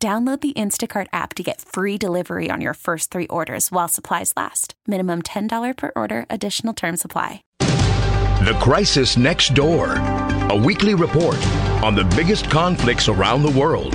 Download the Instacart app to get free delivery on your first three orders while supplies last. Minimum $10 per order, additional term supply. The Crisis Next Door, a weekly report on the biggest conflicts around the world.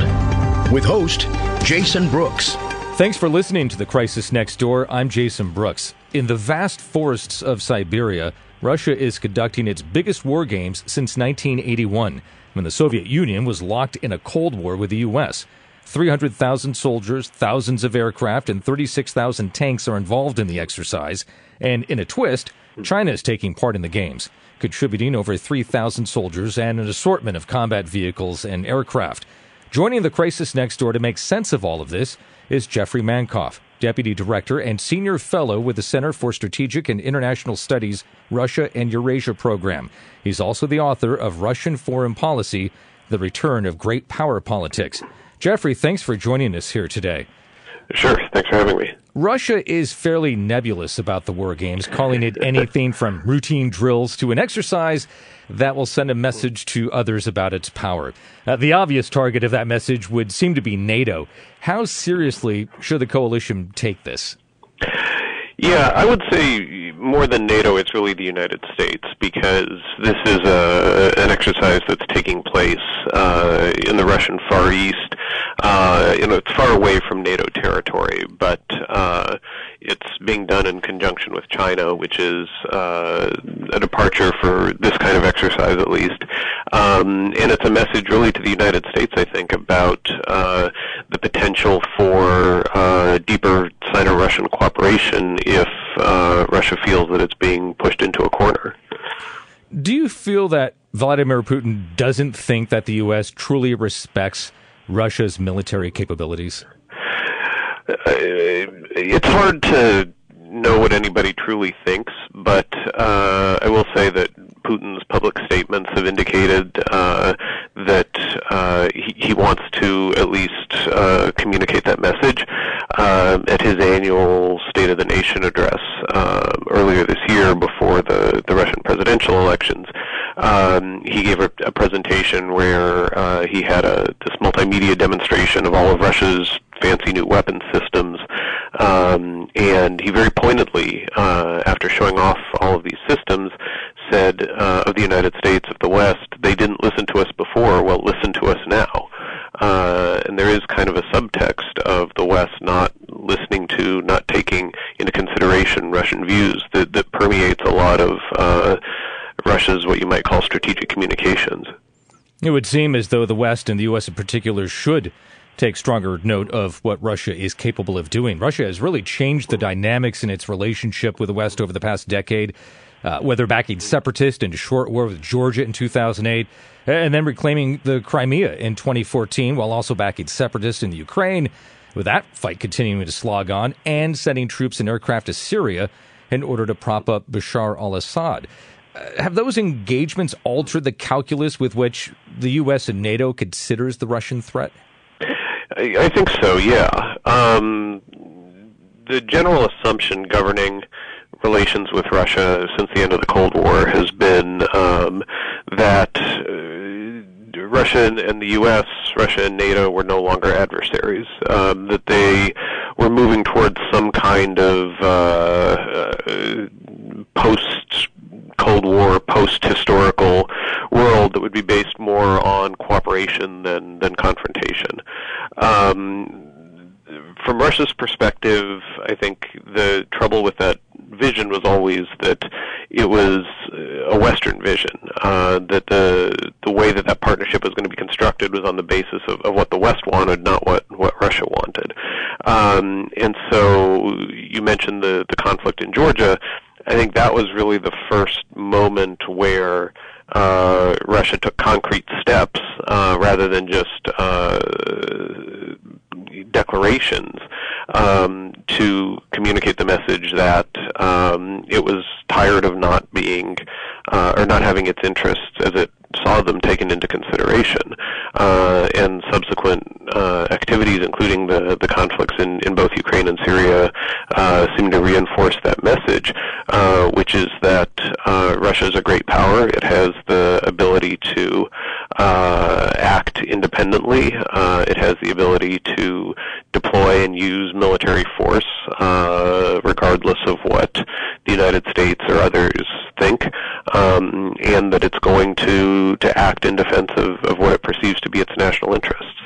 With host Jason Brooks. Thanks for listening to The Crisis Next Door. I'm Jason Brooks. In the vast forests of Siberia, Russia is conducting its biggest war games since 1981, when the Soviet Union was locked in a Cold War with the U.S. 300,000 soldiers, thousands of aircraft, and 36,000 tanks are involved in the exercise. And in a twist, China is taking part in the games, contributing over 3,000 soldiers and an assortment of combat vehicles and aircraft. Joining the crisis next door to make sense of all of this is Jeffrey Mankoff, Deputy Director and Senior Fellow with the Center for Strategic and International Studies Russia and Eurasia program. He's also the author of Russian Foreign Policy The Return of Great Power Politics. Jeffrey, thanks for joining us here today. Sure. Thanks for having me. Russia is fairly nebulous about the war games, calling it anything from routine drills to an exercise that will send a message to others about its power. Uh, the obvious target of that message would seem to be NATO. How seriously should the coalition take this? Yeah, I would say more than NATO, it's really the United States because this is a, an exercise that's taking place uh, in the Russian Far East. Uh, you know, it's far away from NATO territory, but uh, it's being done in conjunction with China, which is uh, a departure for this kind of exercise, at least. Um, and it's a message really to the United States, I think, about uh, the potential for uh, deeper Sino-Russian cooperation if uh, Russia feels that it's being pushed into a corner. Do you feel that Vladimir Putin doesn't think that the U.S. truly respects Russia's military capabilities? Uh, it's hard to know what anybody truly thinks, but uh, I will say that Putin's public statements have indicated uh, that uh, he, he, wants to at least uh, communicate that message. Uh, at his annual State of the Nation address uh, earlier this year, before the, the Russian presidential elections, um, he gave a, a presentation where uh, he had a this multimedia demonstration of all of Russia's fancy new weapon systems, um, and he very pointedly, uh, after showing off all of these systems, said uh, of the United States, of the West, they didn't listen to us before. Well, listen to us now. Uh, and there is kind of a subtext of the West not listening to, not taking into consideration Russian views that, that permeates a lot of uh, Russia's what you might call strategic communications. It would seem as though the West and the U.S. in particular should take stronger note of what Russia is capable of doing. Russia has really changed the dynamics in its relationship with the West over the past decade, uh, whether backing separatists in a short war with Georgia in 2008, and then reclaiming the Crimea in 2014, while also backing separatists in the Ukraine, with that fight continuing to slog on, and sending troops and aircraft to Syria in order to prop up Bashar al Assad. Uh, have those engagements altered the calculus with which the U.S. and NATO considers the Russian threat? I, I think so. Yeah. Um, the general assumption governing relations with Russia since the end of the Cold War has been um, that uh, Russia and the U.S., Russia and NATO were no longer adversaries. Um, that they were moving towards some kind of uh, uh, post Cold War, post historical world that would be based more on cooperation than than confrontation. Um, from Russia's perspective, I think the trouble with that vision was always that it was a Western vision. Uh, that the the way that that partnership was going to be constructed was on the basis of, of what the West wanted, not what what Russia wanted. Um, and so you mentioned the the conflict in Georgia. I think that was really the first moment where uh, Russia took concrete steps uh, rather than just uh, declarations um, to communicate the message that um, it was tired of not being uh, or not having its interests as it saw them taken into consideration, uh, and subsequent uh, activities, including the the conflicts in, in both Ukraine and Syria, uh, seem to reinforce that message, uh, which is that uh, Russia is a great power. It has the ability to uh, act independently. it has the ability to deploy and use military force, regardless of what the United States or others think, um, and that it's going to to act in defense of, of what it perceives to be its national interests.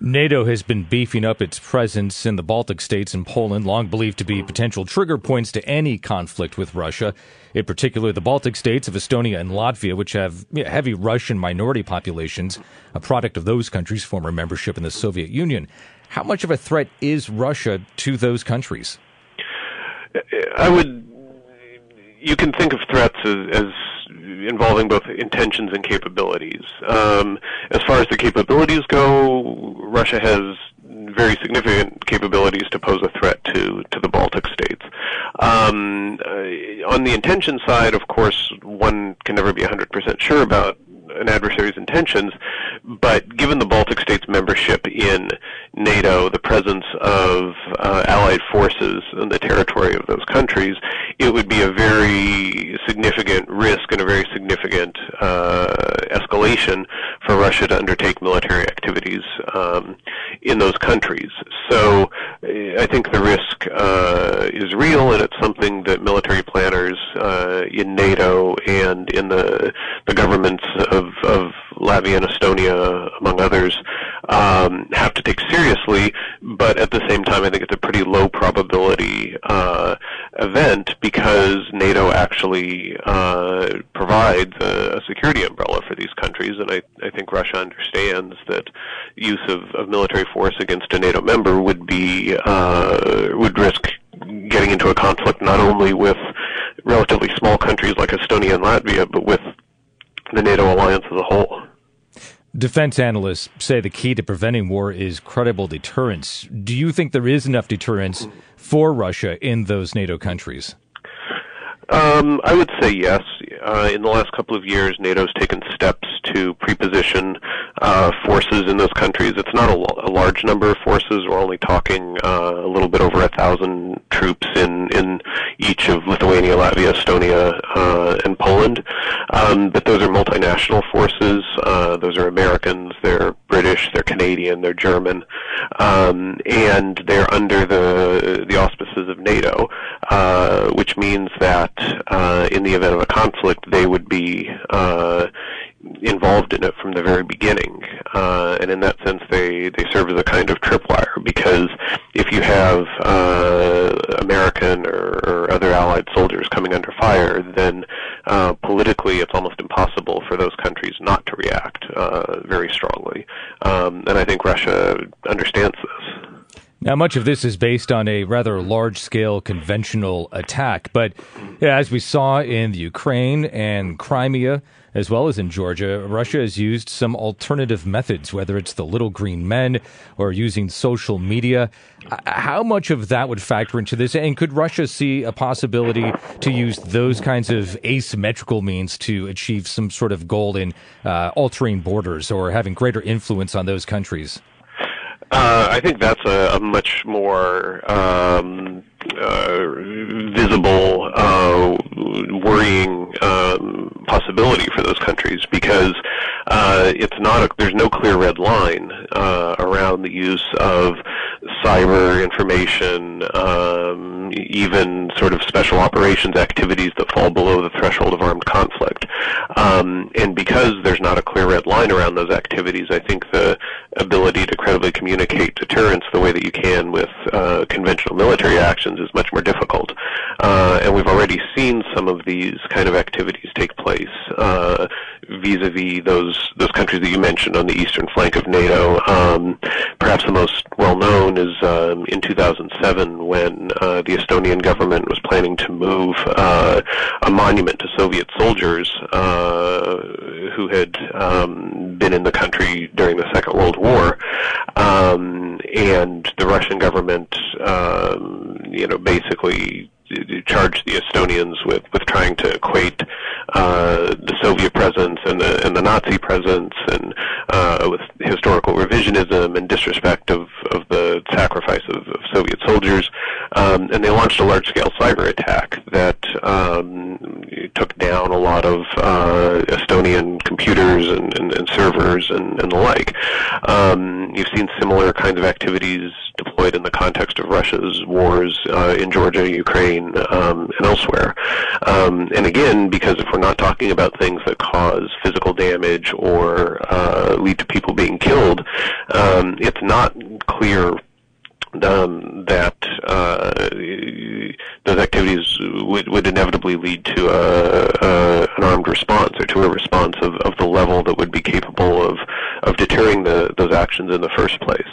NATO has been beefing up its presence in the Baltic states and Poland, long believed to be potential trigger points to any conflict with Russia. In particular, the Baltic states of Estonia and Latvia, which have heavy Russian minority populations, a product of those countries' former membership in the Soviet Union. How much of a threat is Russia to those countries? I would. You can think of threats as, as involving both intentions and capabilities. Um, as far as the capabilities go, Russia has very significant capabilities to pose a threat to to the Baltic states. Um, uh, on the intention side, of course, one can never be 100% sure about an adversary's intentions, but given the Baltic states' membership in NATO, the presence of uh, allied forces in the territory of those countries, it would be a very significant risk and a very significant uh, escalation for Russia to undertake military activities um, in those countries. So I think the risk uh, is real, and it's something that military planners uh, in NATO and in the the governments of, of Latvia and Estonia, among others, um, have to take seriously. But at the same time, I think it's a pretty low probability uh, event because NATO actually uh, provides a, security umbrella for these countries, and I, I think Russia understands that use of, of military force against a NATO member would be uh, would risk getting into a conflict not only with relatively small countries like Estonia and Latvia, but with the NATO alliance as a whole. Defense analysts say the key to preventing war is credible deterrence. Do you think there is enough deterrence for Russia in those NATO countries? Um, I would say yes. Uh, in the last couple of years, NATO's taken steps to preposition uh, forces in those countries. It's not a, a, large number of forces. We're only talking uh, a little bit over a thousand troops in in each of Lithuania, Latvia, Estonia, uh, and Poland. Um, but those are multinational forces. Uh, those are Americans. They're British. They're Canadian. They're German, um, and they're under the the auspices of NATO, uh, which means that in the event of a conflict, they would be involved in it from the very beginning. Uh, and in that sense, they, they serve as a kind of tripwire because if you have uh, American or, or other allied soldiers coming under fire, then uh, politically it's almost impossible for those countries not to react uh, very strongly. Um, and I think Russia understands this. Now, much of this is based on a rather large scale conventional attack, but as we saw in the Ukraine and Crimea, as well as in Georgia, Russia has used some alternative methods, whether it's the little green men or using social media. How much of that would factor into this? And could Russia see a possibility to use those kinds of asymmetrical means to achieve some sort of goal in uh, altering borders or having greater influence on those countries? Uh, I think that's a, a much more um, uh, visible, uh, worrying um, possibility for those countries because uh, it's not a, there's no clear red line uh, around the use of cyber information, um, even sort of special operations activities that fall below the threshold of armed conflict. Um, and because there's not a clear red line around those activities, I think the ability to credibly communicate deterrence the way that you can with uh, conventional military actions is much more difficult. Uh, and we've already seen some of these kind of activities take place uh, vis-a-vis those those countries that you mentioned on the eastern flank of NATO. Um, perhaps the most well known is um, in 2007 when uh, the Estonian government was planning to move uh, a monument to Soviet soldiers uh, who had um, been in the country during the Second World War. Um, and the Russian government, um, you know, basically charged the Estonians with, with trying to equate uh, the Soviet presence and the, and the Nazi presence and uh, with historical revisionism and disrespect of, of the sacrifice of, of Soviet soldiers. Um, and they launched a large-scale cyber attack that um, took down a lot of uh, Estonian computers and, and, and servers and, and the like. Um, you've seen similar kinds of activities deployed in the context of Russia's wars uh, in Georgia, Ukraine, um, and elsewhere. Um, and again, because if we're not talking about things that cause physical damage or uh, lead to people being killed, um, it's not clear um, that uh, those activities would, would inevitably lead to a, a, an armed response or to a response of, of the level that would be capable of, of deterring the, those actions in the first place.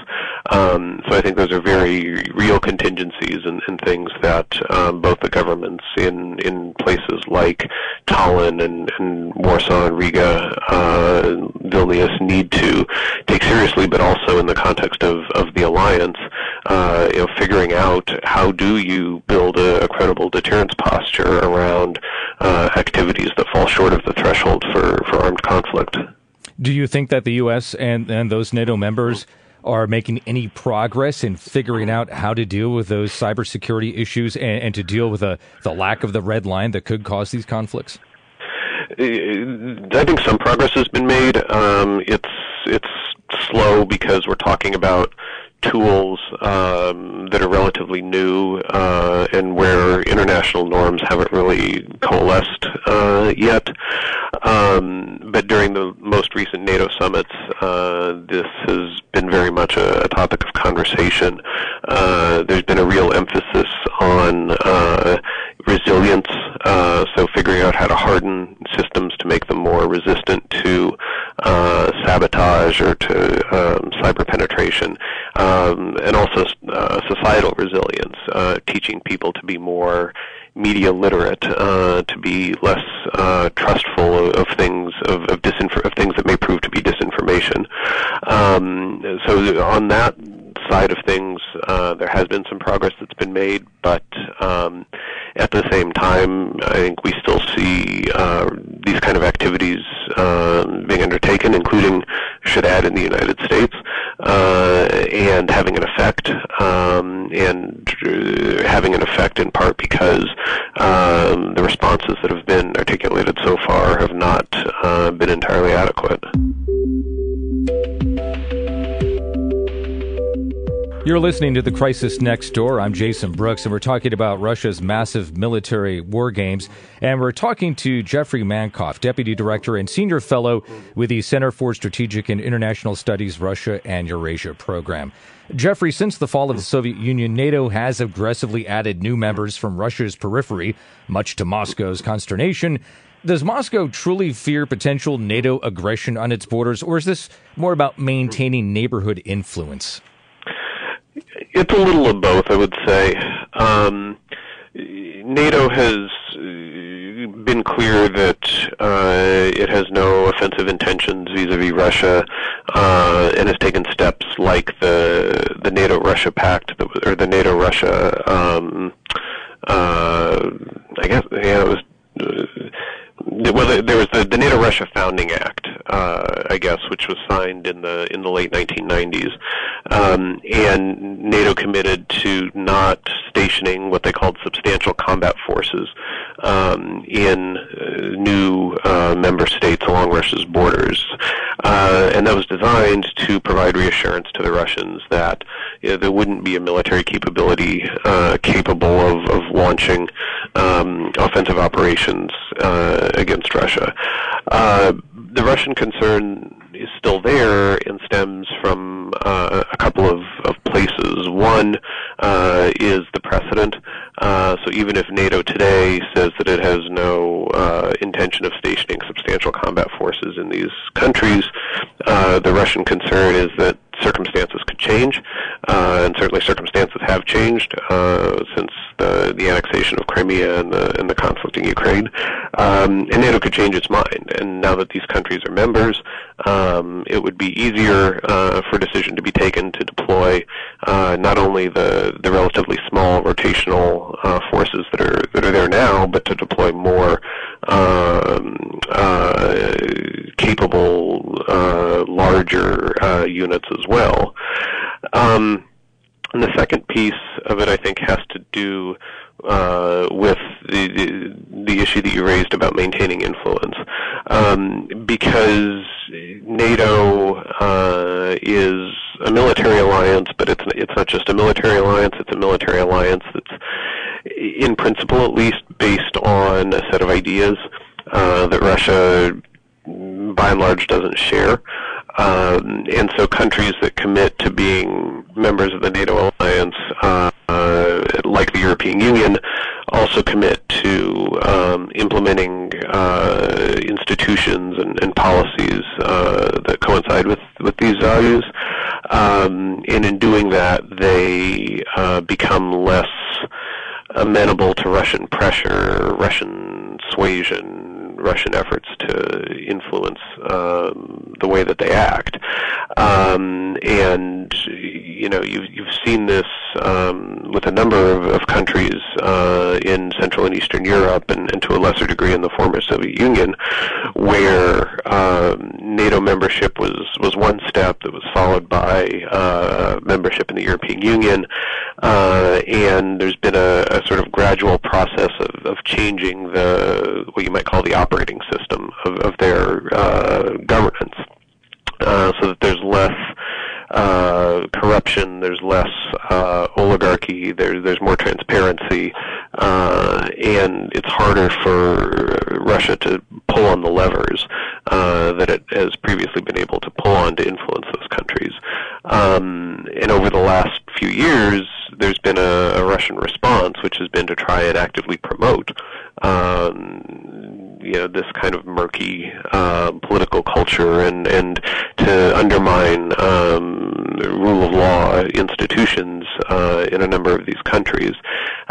Um, so I think those are very real contingencies and, and things that um, both the governments in, in places like Tallinn and, and Warsaw and Riga, uh, Vilnius need to take seriously, but also in the context of, of the alliance, uh, you know, figuring out how do you build a, a credible deterrence posture around uh, activities that fall short of the threshold for, for armed conflict. Do you think that the U.S. and, and those NATO members are making any progress in figuring out how to deal with those cybersecurity issues and, and to deal with the, the lack of the red line that could cause these conflicts? I think some progress has been made. Um, it's it's slow because we're talking about tools um, that are relatively new uh, and where international norms haven't really coalesced uh, yet. Um, but during the most recent NATO summits, uh, this has been very much a, a topic of conversation. Uh, there's been a real emphasis on uh, resilience, uh, so figuring out how to harden systems to make them more resistant to uh, sabotage or to um, cyber penetration, um, and also uh, societal resilience, uh, teaching people to be more media literate, uh, to be less uh, trustful of, of things of, of, of things that may prove to be disinformation. Um, so on that side of things, uh, there has been some progress that's been made, but um, at the same time, I think we still see uh, these kind of activities um, being undertaken, including should add in the United States, uh, and having an effect, um, and uh, having an effect in part because um, the responses that have been articulated so far have not uh, been entirely adequate. You're listening to The Crisis Next Door. I'm Jason Brooks, and we're talking about Russia's massive military war games. And we're talking to Jeffrey Mankoff, Deputy Director and Senior Fellow with the Center for Strategic and International Studies Russia and Eurasia program. Jeffrey, since the fall of the Soviet Union, NATO has aggressively added new members from Russia's periphery, much to Moscow's consternation. Does Moscow truly fear potential NATO aggression on its borders, or is this more about maintaining neighborhood influence? It's a little of both, I would say. Um, NATO has been clear that uh, it has no offensive intentions vis-a-vis Russia, uh, and has taken steps like the the NATO-Russia pact, or the NATO-Russia. Um, uh, I guess yeah, it was. Well, there was the, the NATO Russia Founding Act, uh, I guess, which was signed in the in the late 1990s, um, and NATO committed to not stationing what they called substantial combat forces um, in uh, new uh, member states along Russia's borders, uh, and that was designed to provide reassurance to the Russians that you know, there wouldn't be a military capability uh, capable of, of launching um, offensive operations uh, against Russia. Uh, the Russian concern is still there and stems from uh, a couple of, of places. One uh, is the precedent. Uh, so even if NATO today says that it has no uh, intention of stationing substantial combat forces in these countries, uh, the Russian concern is that circumstances could change, uh, and certainly circumstances have changed uh, since the, the annexation of Crimea and the, and the conflict in Ukraine. Um, and NATO could change its mind. And now that these countries are members, um, it would be easier uh, for a decision to be taken to deploy uh, not only the, the relatively small rotational uh, forces that are that are there now, but to deploy more um, uh, capable, uh, larger units as well. Um, and the second piece of it, I think, has to do uh, with the, the, the issue that you raised about maintaining influence, um, because NATO uh, is a military alliance, but it's it's not just a military alliance; it's a military alliance that's, in principle, at least, based on a set of ideas uh, that Russia, by and large, doesn't share. Um, and so countries that commit to being members of the NATO alliance, uh, uh, like the European Union, also commit to um, implementing uh, institutions and, and policies uh, that coincide with, with these values. Um, and in doing that, they uh, become less amenable to Russian pressure, Russian suasion, Russian efforts to influence um, the way that they act. Um, and you know, you've you've seen this um, with a number of, of countries uh, in Central and Eastern Europe, and, and, to a lesser degree in the former Soviet Union, where um, NATO membership was was one step that was followed by uh, membership in the European Union, uh, and there's been a, a, sort of gradual process of, of changing the what you might call the operating system of, of their uh, governance, uh, so that there's less uh, corruption, there's less uh, oligarchy, there, there's more transparency, uh, and it's harder for Russia to pull on the levers uh, that it has previously been able to pull on to influence those countries. Um, and over the last few years, there's been a, a Russian response, which has been to try and actively promote um, you know this kind of murky uh, political culture and and to undermine um, rule of law institutions uh, in a number of these countries.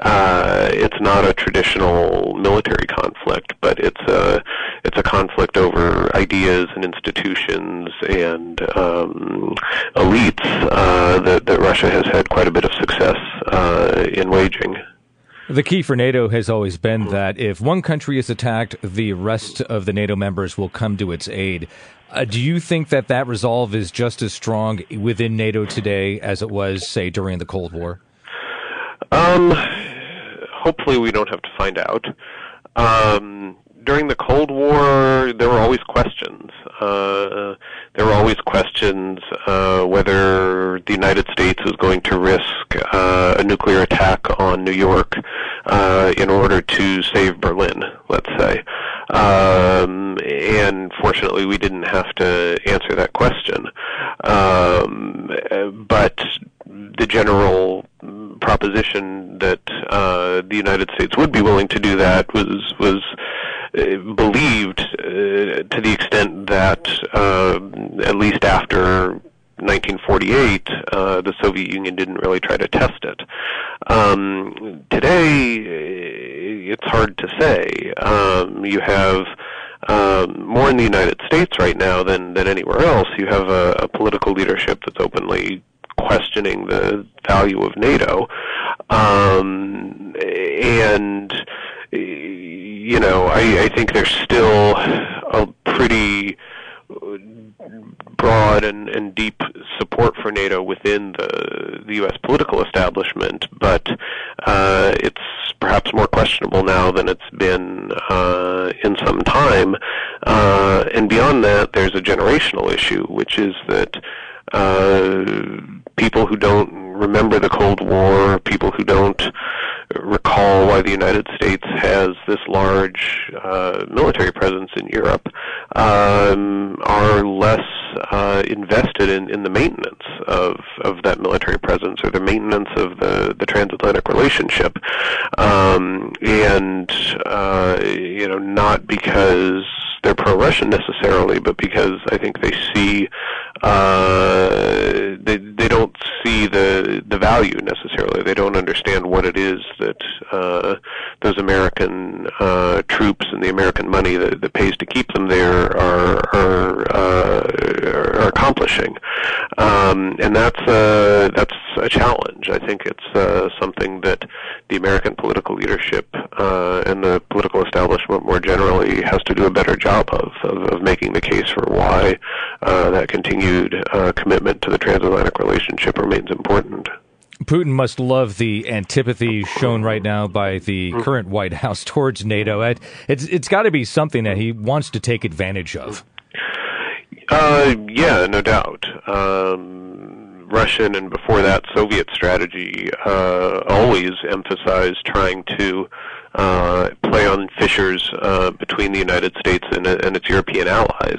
Uh, it's not a traditional military conflict, but it's a it's a conflict over ideas and institutions and um, elites uh, that that Russia has had quite a bit of success uh, in waging. The key for NATO has always been that if one country is attacked, the rest of the NATO members will come to its aid. Uh, do you think that that resolve is just as strong within NATO today as it was, say, during the Cold War? Um, hopefully, we don't have to find out. Um, during the Cold War, there were always questions. Uh, there were always questions uh, whether the United States was going to risk uh, a nuclear attack on New York uh, in order to save Berlin, let's say. Um, and fortunately, we didn't have to answer that question. Um, but the general proposition that uh, the United States would be willing to do that was was believed uh, to the extent that uh, at least after 1948, uh, the Soviet Union didn't really try to test it. Um, today, it's hard to say. Um, you have um, more in the United States right now than, than anywhere else. You have a, a political leadership that's openly questioning the value of NATO, um, and you know, I, I think there's still a pretty broad and, and deep support for NATO within the, the U.S. political establishment, but uh, it's perhaps more questionable now than it's been uh, in some time. Uh, and beyond that, there's a generational issue, which is that uh, people who don't remember the Cold War, people who don't recall why the United States has this large uh, military presence in Europe, um, are less uh, invested in, in the maintenance of, of that military presence or the maintenance of the, the transatlantic relationship. Um, and, uh, you know, not because they're pro-Russian necessarily, but because I think they see uh, they they don't see the the value necessarily. They don't understand what it is that uh, those American uh, troops and the American money that, that pays to keep them there are are, uh, are accomplishing, um, and that's uh, that's a challenge. I think it's uh, something that the American political leadership uh, and the political establishment more generally has to do a better job of of, of making the case for why uh, that continued uh, commitment to the transatlantic relationship remains important. Putin must love the antipathy shown right now by the mm-hmm. current White House towards NATO. It's it's got to be something that he wants to take advantage of. Uh, yeah, no doubt. Um, Russian and before that Soviet strategy uh, always emphasized trying to play on fissures uh, between the United States and, and its European allies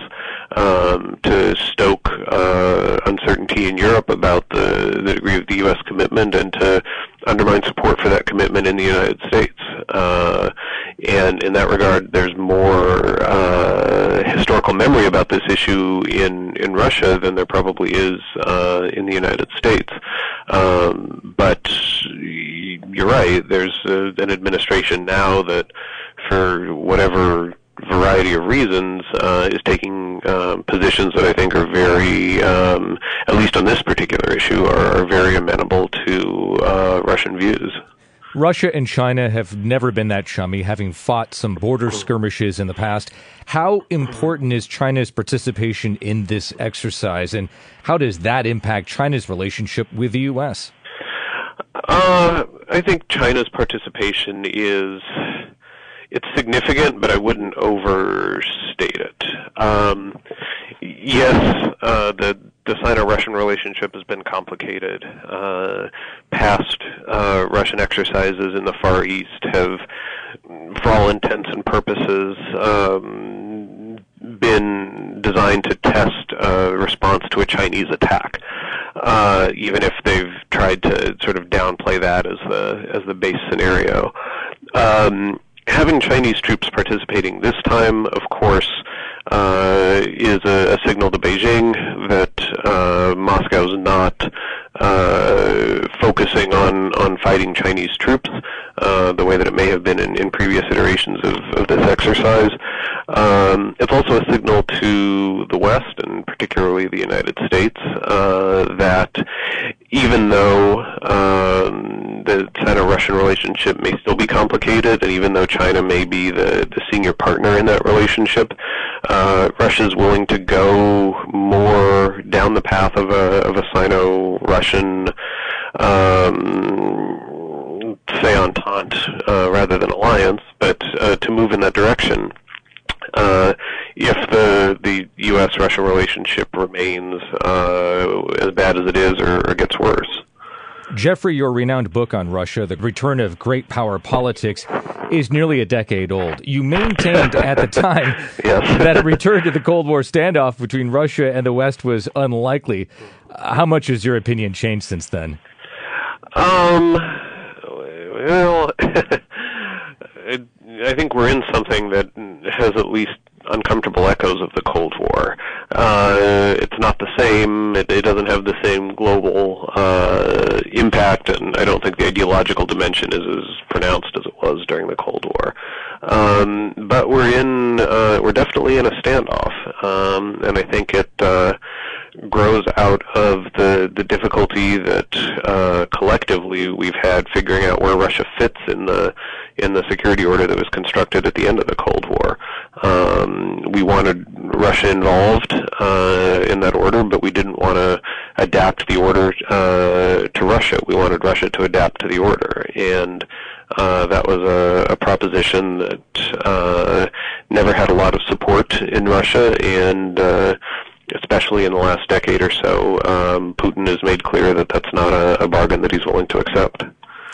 um, to stoke uh, uncertainty in Europe about the, the degree of the U.S. commitment and to undermine support for that commitment in the United States. Uh, and in that regard, there's more uh, historical memory about this issue in, in Russia than there probably is uh, in the United States. Um, but you're right. There's uh, an administration now that, for whatever variety of reasons, uh, is taking um, positions that I think are very, um, at least on this particular issue, are, are very amenable to uh, Russian views. Russia and China have never been that chummy, having fought some border skirmishes in the past. How important is China's participation in this exercise, and how does that impact China's relationship with the U.S.? Uh, I think China's participation is it's significant, but I wouldn't overstate it. Um, yes, uh, the the Sino-Russian relationship has been complicated. Uh, past uh, Russian exercises in the Far East have, for all intents and purposes, um, been designed to test a response to a Chinese attack. Uh, even if they've tried to sort of downplay that as the as the base scenario. Um, having Chinese troops participating this time, of course, uh, is a, a, signal to Beijing that uh, Moscow is not uh, focusing on, on fighting Chinese troops uh, the way that it may have been in, in previous iterations of, of this exercise. Um, it's also a signal to the West, and particularly the United States, uh, that even though um, the Sino-Russian relationship may still be complicated, and even though China may be the, the senior partner in that relationship, uh, Russia is willing to go more down the path of a, of a Sino-Russian um, say entente uh, rather than alliance, but uh, to move in that direction. Uh, if the the U.S.-Russia relationship remains uh, as bad as it is, or, or gets worse. Jeffrey, your renowned book on Russia, The Return of Great Power Politics, is nearly a decade old. You maintained at the time yes. that a return to the Cold War standoff between Russia and the West was unlikely. How much has your opinion changed since then? Um, well, I think we're in something that has at least uncomfortable echoes of the Cold War. Uh, it's not the same. It, it doesn't have the same global uh, impact, and I don't think the ideological dimension is as pronounced as it was during the Cold War. Um, but we're in, uh, we're definitely in a standoff, um, and I think it. Uh, grows out of the the difficulty that uh, collectively we've had figuring out where Russia fits in the in the security order that was constructed at the end of the Cold War. Um, we wanted Russia involved uh, in that order, but we didn't want to adapt the order uh, to Russia. We wanted Russia to adapt to the order, and uh, that was a, a proposition that uh, never had a lot of support in Russia, and uh, especially in the last decade or so, um, Putin has made clear that that's not a, a bargain that he's willing to accept.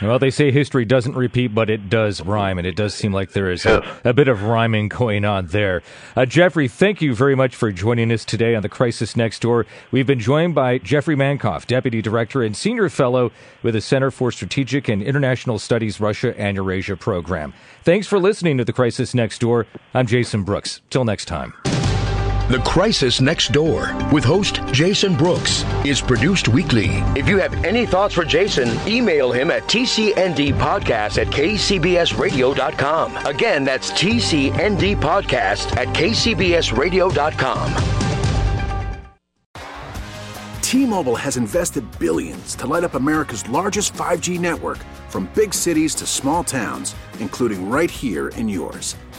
Well, they say history doesn't repeat, but it does rhyme, and it does seem like there is a, a bit of rhyming going on there. Uh, Jeffrey, thank you very much for joining us today on The Crisis Next Door. We've been joined by Jeffrey Mankoff, Deputy Director and Senior Fellow with the Center for Strategic and International Studies Russia and Eurasia Program. Thanks for listening to The Crisis Next Door. I'm Jason Brooks. Till next time. The Crisis Next Door with host Jason Brooks is produced weekly. If you have any thoughts for Jason, email him at tcndpodcast at kcbsradio.com. Again, that's tcndpodcast at kcbsradio.com. T-Mobile has invested billions to light up America's largest 5G network from big cities to small towns, including right here in yours.